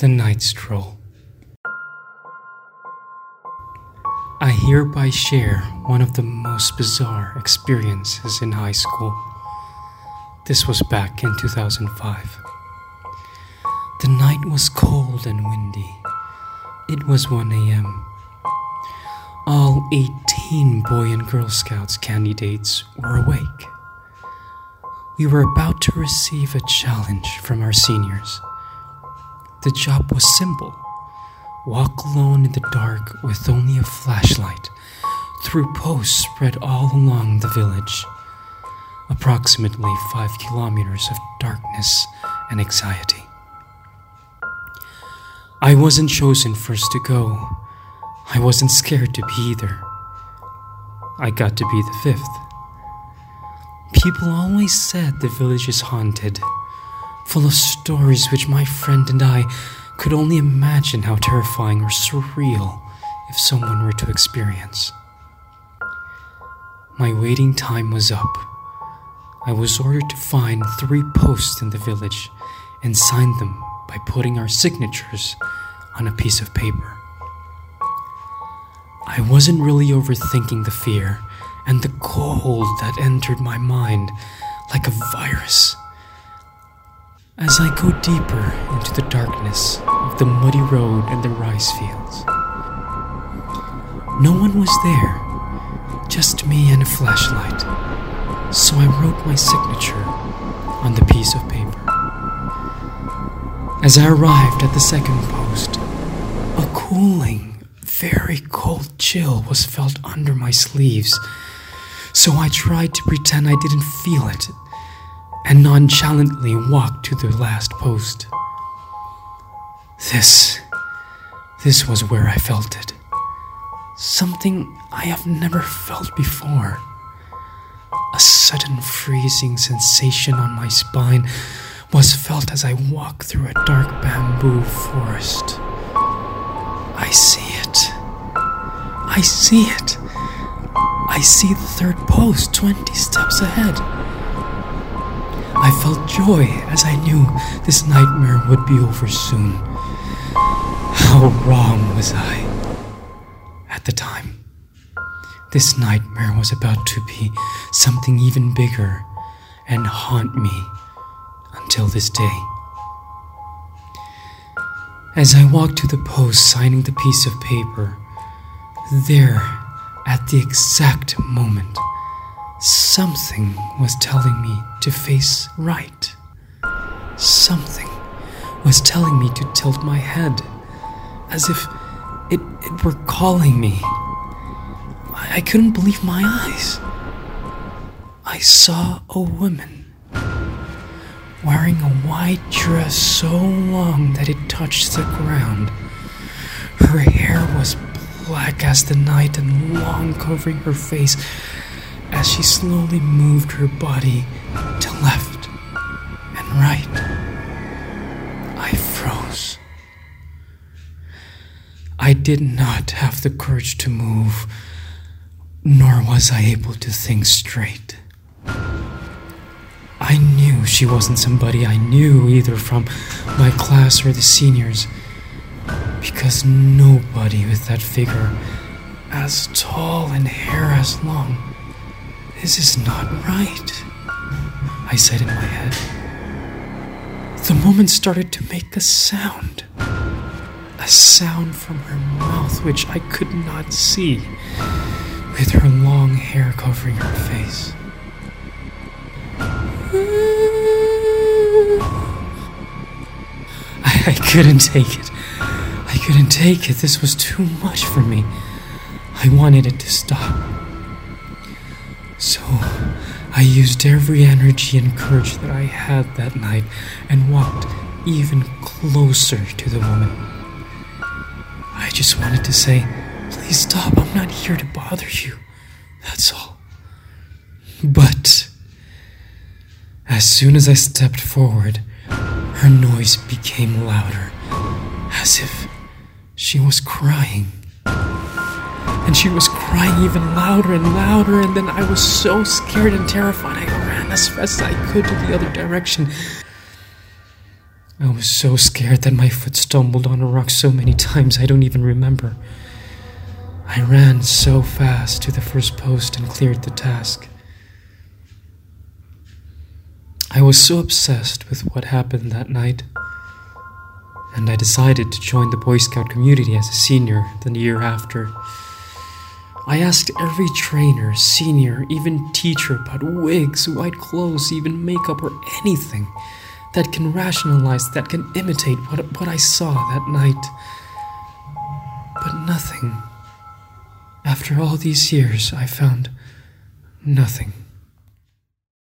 The Night Stroll. I hereby share one of the most bizarre experiences in high school. This was back in 2005. The night was cold and windy. It was 1 a.m. All 18 Boy and Girl Scouts candidates were awake. We were about to receive a challenge from our seniors. The job was simple walk alone in the dark with only a flashlight through posts spread all along the village. Approximately five kilometers of darkness and anxiety. I wasn't chosen first to go. I wasn't scared to be either. I got to be the fifth. People always said the village is haunted, full of stories which my friend and I could only imagine how terrifying or surreal if someone were to experience. My waiting time was up. I was ordered to find three posts in the village and sign them by putting our signatures on a piece of paper. I wasn't really overthinking the fear and the cold that entered my mind like a virus. As I go deeper into the darkness of the muddy road and the rice fields, no one was there, just me and a flashlight. So I wrote my signature on the piece of paper. As I arrived at the second post, a cooling, very cold chill was felt under my sleeves, so I tried to pretend I didn't feel it and nonchalantly walked to the last post. This, this was where I felt it. Something I have never felt before. A sudden freezing sensation on my spine was felt as I walked through a dark bamboo forest. I see it. I see it. I see the third post 20 steps ahead. I felt joy as I knew this nightmare would be over soon. How wrong was I at the time? This nightmare was about to be something even bigger and haunt me until this day. As I walked to the post signing the piece of paper, there, at the exact moment, something was telling me to face right. Something was telling me to tilt my head, as if it, it were calling me. I, I couldn't believe my eyes. I saw a woman wearing a white dress so long that it touched the ground. Her hair was black as the night and long covering her face as she slowly moved her body to left and right. I froze. I did not have the courage to move, nor was I able to think straight. I knew she wasn't somebody I knew either from my class or the seniors, because nobody with that figure, as tall and hair as long, this is not right, I said in my head. The woman started to make a sound. A sound from her mouth which I could not see, with her long hair covering her face. I, couldn't take it. I couldn't take it. This was too much for me. I wanted it to stop. So I used every energy and courage that I had that night and walked even closer to the woman. I just wanted to say, please stop. I'm not here to bother you. That's all. But as soon as I stepped forward, her noise became louder, as if she was crying. And she was crying even louder and louder, and then I was so scared and terrified I ran as fast as I could to the other direction. I was so scared that my foot stumbled on a rock so many times I don't even remember. I ran so fast to the first post and cleared the task. I was so obsessed with what happened that night, and I decided to join the Boy Scout community as a senior the year after. I asked every trainer, senior, even teacher about wigs, white clothes, even makeup, or anything that can rationalize, that can imitate what, what I saw that night. But nothing. After all these years, I found nothing.